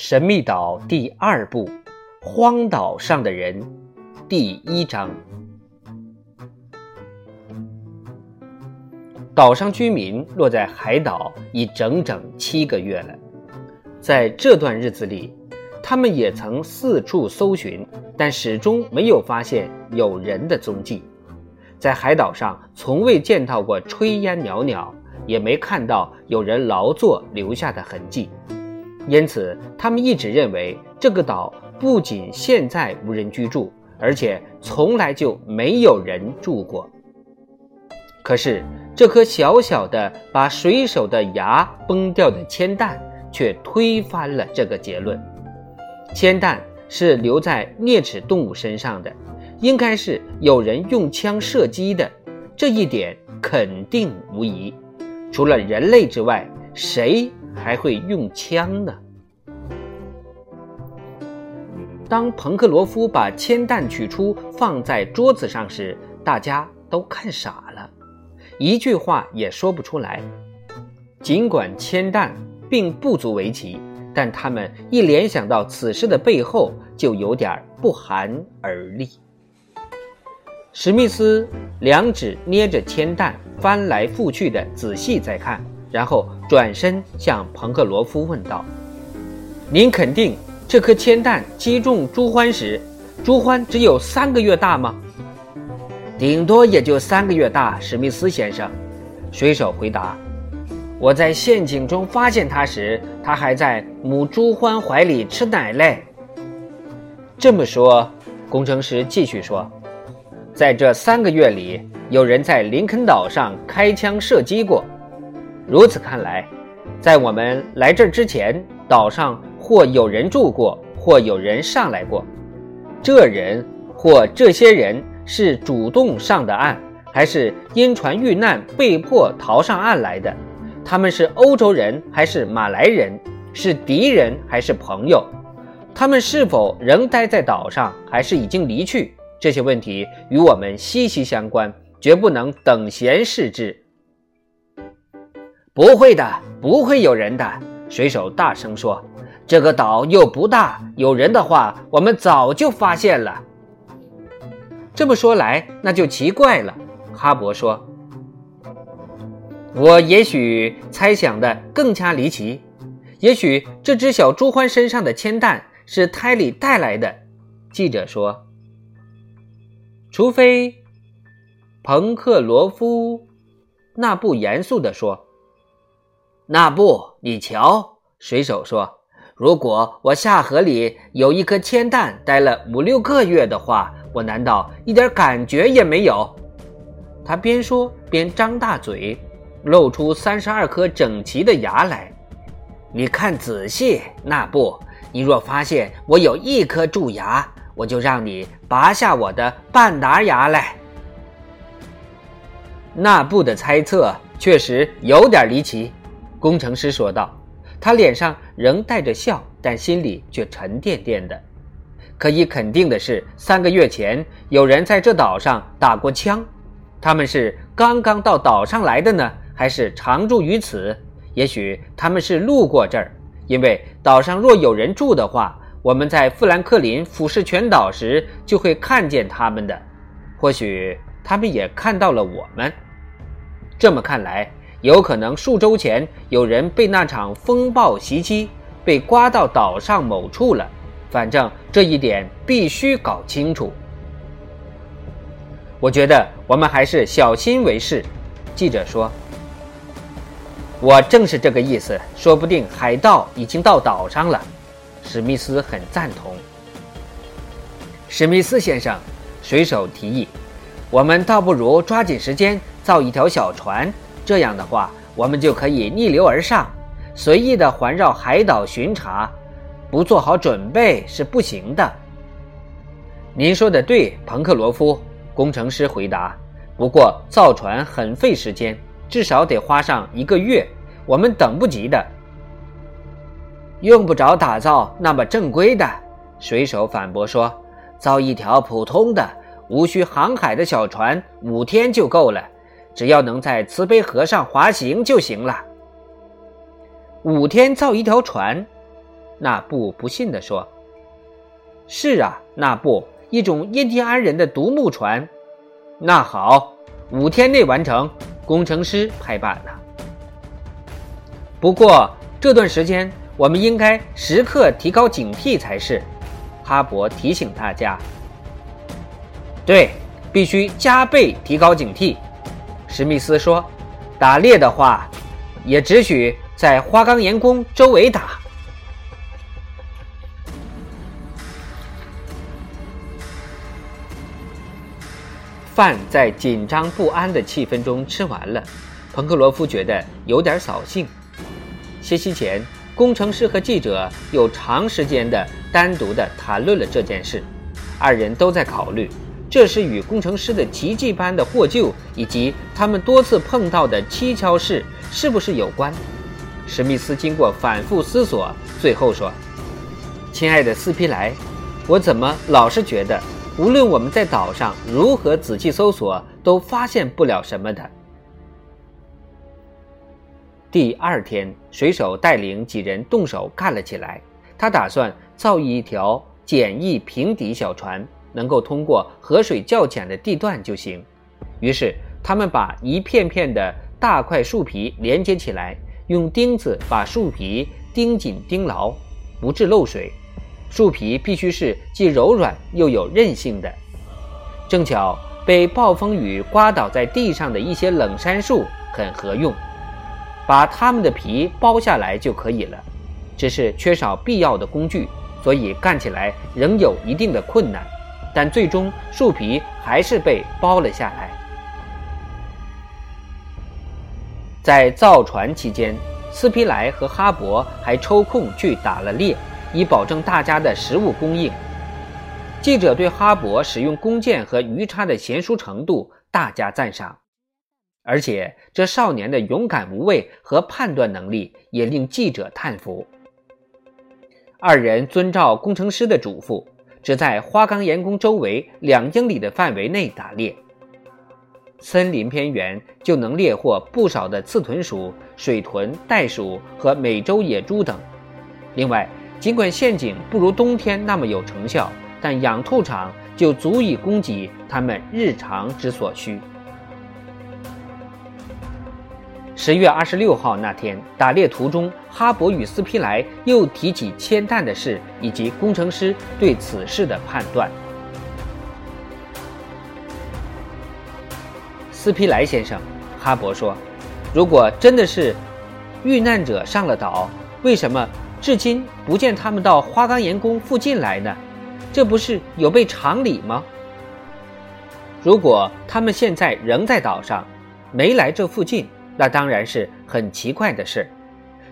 神秘岛第二部《荒岛上的人》第一章。岛上居民落在海岛已整整七个月了，在这段日子里，他们也曾四处搜寻，但始终没有发现有人的踪迹。在海岛上，从未见到过炊烟袅袅，也没看到有人劳作留下的痕迹。因此，他们一直认为这个岛不仅现在无人居住，而且从来就没有人住过。可是，这颗小小的把水手的牙崩掉的铅弹却推翻了这个结论。铅弹是留在啮齿动物身上的，应该是有人用枪射击的，这一点肯定无疑。除了人类之外，谁？还会用枪呢。当彭克罗夫把铅弹取出放在桌子上时，大家都看傻了，一句话也说不出来。尽管铅弹并不足为奇，但他们一联想到此事的背后，就有点不寒而栗。史密斯两指捏着铅弹，翻来覆去的仔细在看。然后转身向彭克罗夫问道：“您肯定这颗铅弹击中朱欢时，朱欢只有三个月大吗？”“顶多也就三个月大。”史密斯先生，水手回答。“我在陷阱中发现他时，他还在母朱欢怀里吃奶嘞。”这么说，工程师继续说：“在这三个月里，有人在林肯岛上开枪射击过。”如此看来，在我们来这儿之前，岛上或有人住过，或有人上来过。这人或这些人是主动上的岸，还是因船遇难被迫逃上岸来的？他们是欧洲人还是马来人？是敌人还是朋友？他们是否仍待在岛上，还是已经离去？这些问题与我们息息相关，绝不能等闲视之。不会的，不会有人的。水手大声说：“这个岛又不大，有人的话，我们早就发现了。”这么说来，那就奇怪了。哈勃说：“我也许猜想的更加离奇，也许这只小猪獾身上的铅弹是胎里带来的。”记者说：“除非彭克罗夫。”那不严肃地说。那不，你瞧，水手说：“如果我下河里有一颗铅弹待了五六个月的话，我难道一点感觉也没有？”他边说边张大嘴，露出三十二颗整齐的牙来。你看仔细，那不，你若发现我有一颗蛀牙，我就让你拔下我的半打牙来。那布的猜测确实有点离奇。工程师说道：“他脸上仍带着笑，但心里却沉甸甸的。可以肯定的是，三个月前有人在这岛上打过枪。他们是刚刚到岛上来的呢，还是常住于此？也许他们是路过这儿，因为岛上若有人住的话，我们在富兰克林俯视全岛时就会看见他们的。或许他们也看到了我们。这么看来。”有可能数周前有人被那场风暴袭击，被刮到岛上某处了。反正这一点必须搞清楚。我觉得我们还是小心为是。记者说：“我正是这个意思。说不定海盗已经到岛上了。”史密斯很赞同。史密斯先生，水手提议：“我们倒不如抓紧时间造一条小船。”这样的话，我们就可以逆流而上，随意的环绕海岛巡查，不做好准备是不行的。您说的对，彭克罗夫工程师回答。不过造船很费时间，至少得花上一个月，我们等不及的。用不着打造那么正规的，水手反驳说，造一条普通的、无需航海的小船，五天就够了。只要能在慈悲河上滑行就行了。五天造一条船，那布不信地说：“是啊，那布，一种印第安人的独木船。那好，五天内完成。”工程师拍板了。不过这段时间，我们应该时刻提高警惕才是。哈勃提醒大家：“对，必须加倍提高警惕。”史密斯说：“打猎的话，也只许在花岗岩宫周围打。”饭在紧张不安的气氛中吃完了，彭克罗夫觉得有点扫兴。歇息前，工程师和记者又长时间的单独的谈论了这件事。二人都在考虑，这是与工程师的奇迹般的获救以及他们多次碰到的蹊跷事是不是有关。史密斯经过反复思索，最后说：“亲爱的斯皮莱，我怎么老是觉得……”无论我们在岛上如何仔细搜索，都发现不了什么的。第二天，水手带领几人动手干了起来。他打算造一条简易平底小船，能够通过河水较浅的地段就行。于是，他们把一片片的大块树皮连接起来，用钉子把树皮钉紧钉牢，不致漏水。树皮必须是既柔软又有韧性的。正巧被暴风雨刮倒在地上的一些冷杉树很合用，把它们的皮剥下来就可以了。只是缺少必要的工具，所以干起来仍有一定的困难。但最终树皮还是被剥了下来。在造船期间，斯皮莱和哈勃还抽空去打了猎。以保证大家的食物供应。记者对哈勃使用弓箭和鱼叉的娴熟程度大加赞赏，而且这少年的勇敢无畏和判断能力也令记者叹服。二人遵照工程师的嘱咐，只在花岗岩宫周围两英里的范围内打猎。森林边缘就能猎获不少的刺豚鼠、水豚、袋鼠和美洲野猪等。另外，尽管陷阱不如冬天那么有成效，但养兔场就足以供给他们日常之所需。十月二十六号那天，打猎途中，哈勃与斯皮莱又提起铅弹的事以及工程师对此事的判断。斯皮莱先生，哈勃说：“如果真的是遇难者上了岛，为什么？”至今不见他们到花岗岩宫附近来呢，这不是有悖常理吗？如果他们现在仍在岛上，没来这附近，那当然是很奇怪的事。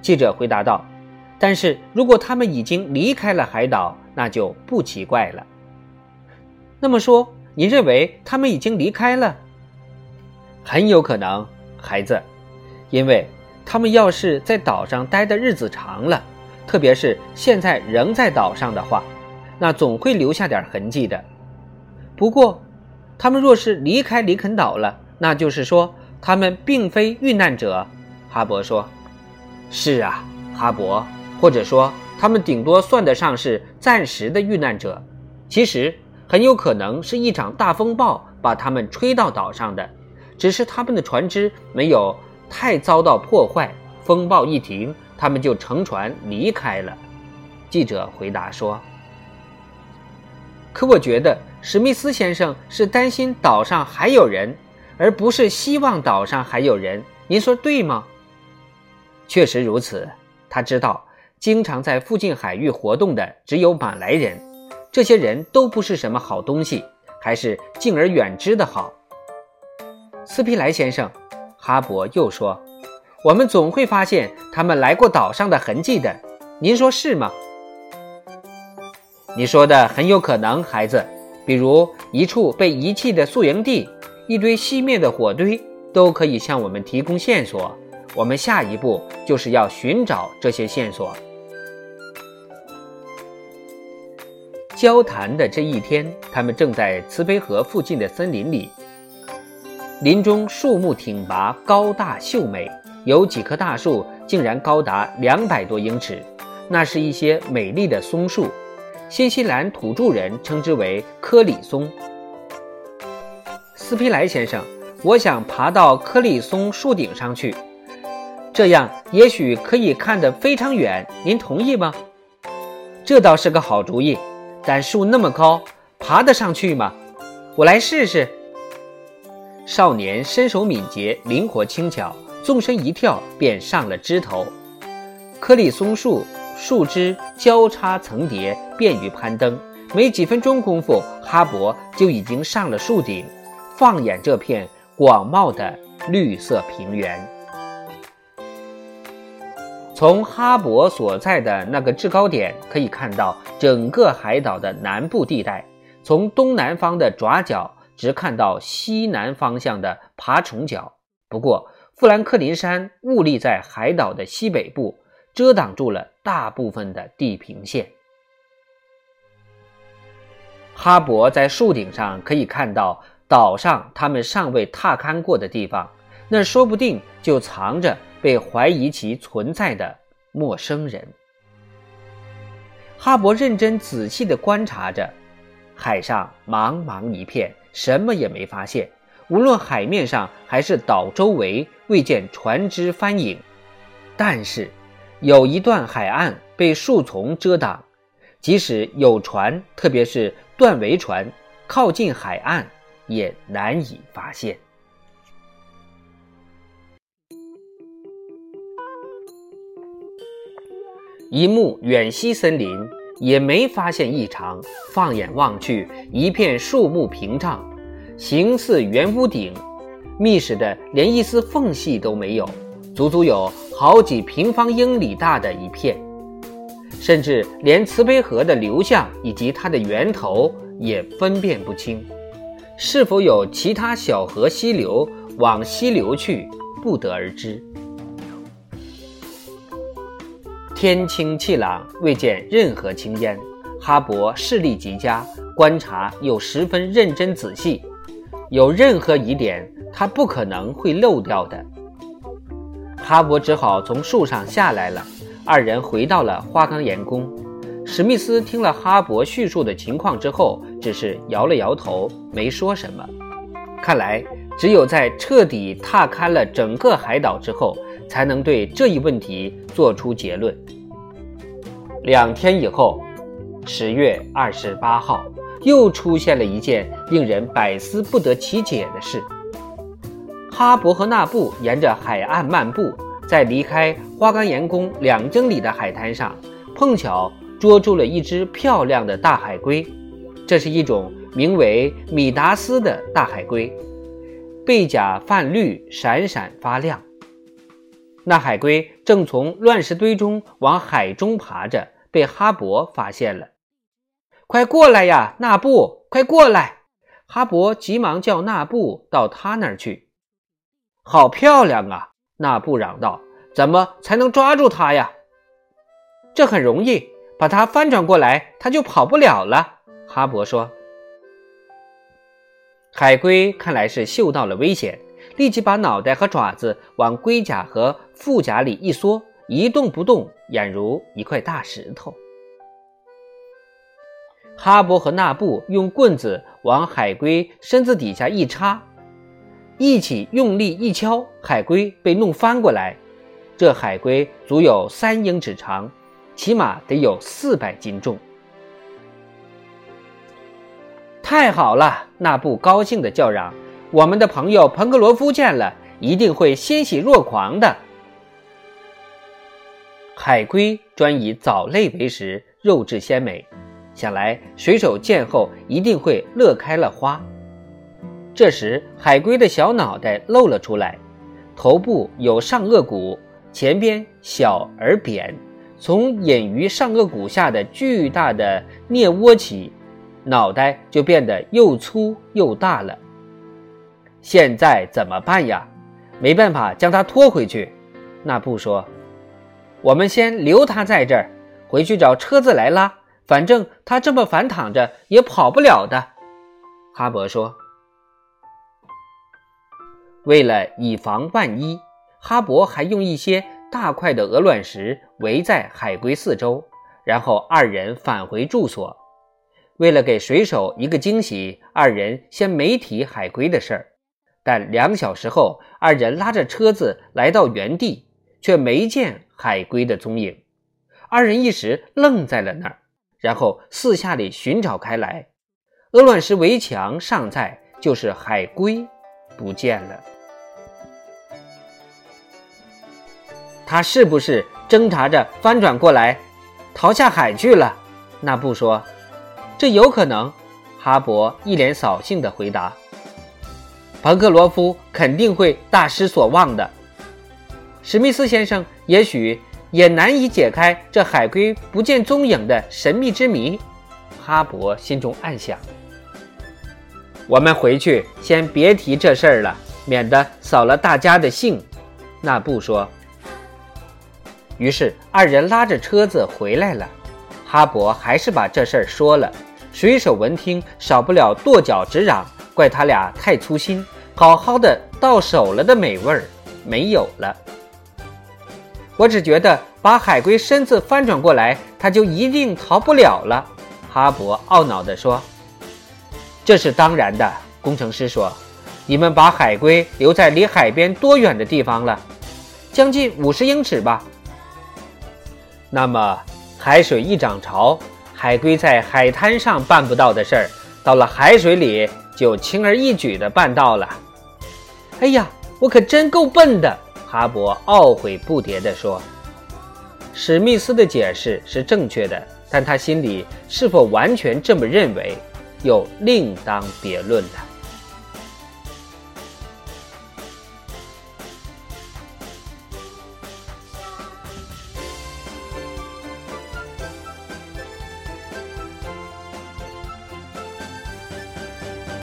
记者回答道：“但是如果他们已经离开了海岛，那就不奇怪了。”那么说，您认为他们已经离开了？很有可能，孩子，因为他们要是在岛上待的日子长了。特别是现在仍在岛上的话，那总会留下点痕迹的。不过，他们若是离开林肯岛了，那就是说他们并非遇难者。哈勃说：“是啊，哈勃，或者说他们顶多算得上是暂时的遇难者。其实很有可能是一场大风暴把他们吹到岛上的，只是他们的船只没有太遭到破坏。风暴一停。”他们就乘船离开了。记者回答说：“可我觉得史密斯先生是担心岛上还有人，而不是希望岛上还有人。您说对吗？”确实如此。他知道，经常在附近海域活动的只有马来人，这些人都不是什么好东西，还是敬而远之的好。斯皮莱先生，哈勃又说。我们总会发现他们来过岛上的痕迹的，您说是吗？你说的很有可能，孩子。比如一处被遗弃的宿营地，一堆熄灭的火堆，都可以向我们提供线索。我们下一步就是要寻找这些线索。交谈的这一天，他们正在慈悲河附近的森林里，林中树木挺拔、高大秀美。有几棵大树竟然高达两百多英尺，那是一些美丽的松树，新西兰土著人称之为科里松。斯皮莱先生，我想爬到科里松树顶上去，这样也许可以看得非常远。您同意吗？这倒是个好主意，但树那么高，爬得上去吗？我来试试。少年身手敏捷，灵活轻巧，纵身一跳便上了枝头。颗粒松树树枝交叉层叠，便于攀登。没几分钟功夫，哈勃就已经上了树顶，放眼这片广袤的绿色平原。从哈勃所在的那个制高点可以看到整个海岛的南部地带，从东南方的爪角直看到西南方向的爬虫角。不过，富兰克林山兀立在海岛的西北部，遮挡住了大部分的地平线。哈勃在树顶上可以看到岛上他们尚未踏勘过的地方，那说不定就藏着。被怀疑其存在的陌生人，哈勃认真仔细地观察着，海上茫茫一片，什么也没发现。无论海面上还是岛周围，未见船只帆影。但是，有一段海岸被树丛遮挡，即使有船，特别是断桅船，靠近海岸也难以发现。一目远西森林，也没发现异常。放眼望去，一片树木屏障，形似圆屋顶，密实的连一丝缝隙都没有，足足有好几平方英里大的一片，甚至连慈悲河的流向以及它的源头也分辨不清，是否有其他小河溪流往西流去，不得而知。天清气朗，未见任何青烟。哈勃视力极佳，观察又十分认真仔细，有任何疑点，他不可能会漏掉的。哈勃只好从树上下来了。二人回到了花岗岩宫。史密斯听了哈勃叙述的情况之后，只是摇了摇头，没说什么。看来，只有在彻底踏勘了整个海岛之后。才能对这一问题做出结论。两天以后，十月二十八号，又出现了一件令人百思不得其解的事。哈勃和纳布沿着海岸漫步，在离开花岗岩宫两英里的海滩上，碰巧捉住了一只漂亮的大海龟。这是一种名为米达斯的大海龟，背甲泛绿，闪闪发亮。那海龟正从乱石堆中往海中爬着，被哈勃发现了。快过来呀，纳布！快过来！哈勃急忙叫纳布到他那儿去。好漂亮啊！纳布嚷道：“怎么才能抓住它呀？”这很容易，把它翻转过来，它就跑不了了。哈勃说。海龟看来是嗅到了危险。立即把脑袋和爪子往龟甲和腹甲里一缩，一动不动，俨如一块大石头。哈勃和纳布用棍子往海龟身子底下一插，一起用力一敲，海龟被弄翻过来。这海龟足有三英尺长，起码得有四百斤重。太好了！纳布高兴地叫嚷。我们的朋友彭格罗夫见了一定会欣喜若狂的。海龟专以藻类为食，肉质鲜美，想来水手见后一定会乐开了花。这时，海龟的小脑袋露了出来，头部有上颚骨，前边小而扁，从隐于上颚骨下的巨大的颞窝起，脑袋就变得又粗又大了。现在怎么办呀？没办法将它拖回去。纳布说：“我们先留它在这儿，回去找车子来拉。反正它这么反躺着也跑不了的。”哈勃说：“为了以防万一，哈勃还用一些大块的鹅卵石围在海龟四周，然后二人返回住所。为了给水手一个惊喜，二人先没提海龟的事儿。但两小时后，二人拉着车子来到原地，却没见海龟的踪影。二人一时愣在了那儿，然后四下里寻找开来。鹅卵石围墙尚在，就是海龟不见了。他是不是挣扎着翻转过来，逃下海去了？那布说：“这有可能。”哈勃一脸扫兴地回答：“彭克罗夫肯定会大失所望的。”史密斯先生也许也难以解开这海龟不见踪影的神秘之谜。哈勃心中暗想：“我们回去先别提这事儿了，免得扫了大家的兴。”那布说。于是二人拉着车子回来了，哈勃还是把这事儿说了。水手闻听，少不了跺脚直嚷，怪他俩太粗心，好好的到手了的美味儿没有了。我只觉得把海龟身子翻转过来，它就一定逃不了了。哈勃懊恼地说：“这是当然的。”工程师说：“你们把海龟留在离海边多远的地方了？将近五十英尺吧。”那么，海水一涨潮，海龟在海滩上办不到的事儿，到了海水里就轻而易举地办到了。哎呀，我可真够笨的！哈勃懊悔不迭地说。史密斯的解释是正确的，但他心里是否完全这么认为，又另当别论了。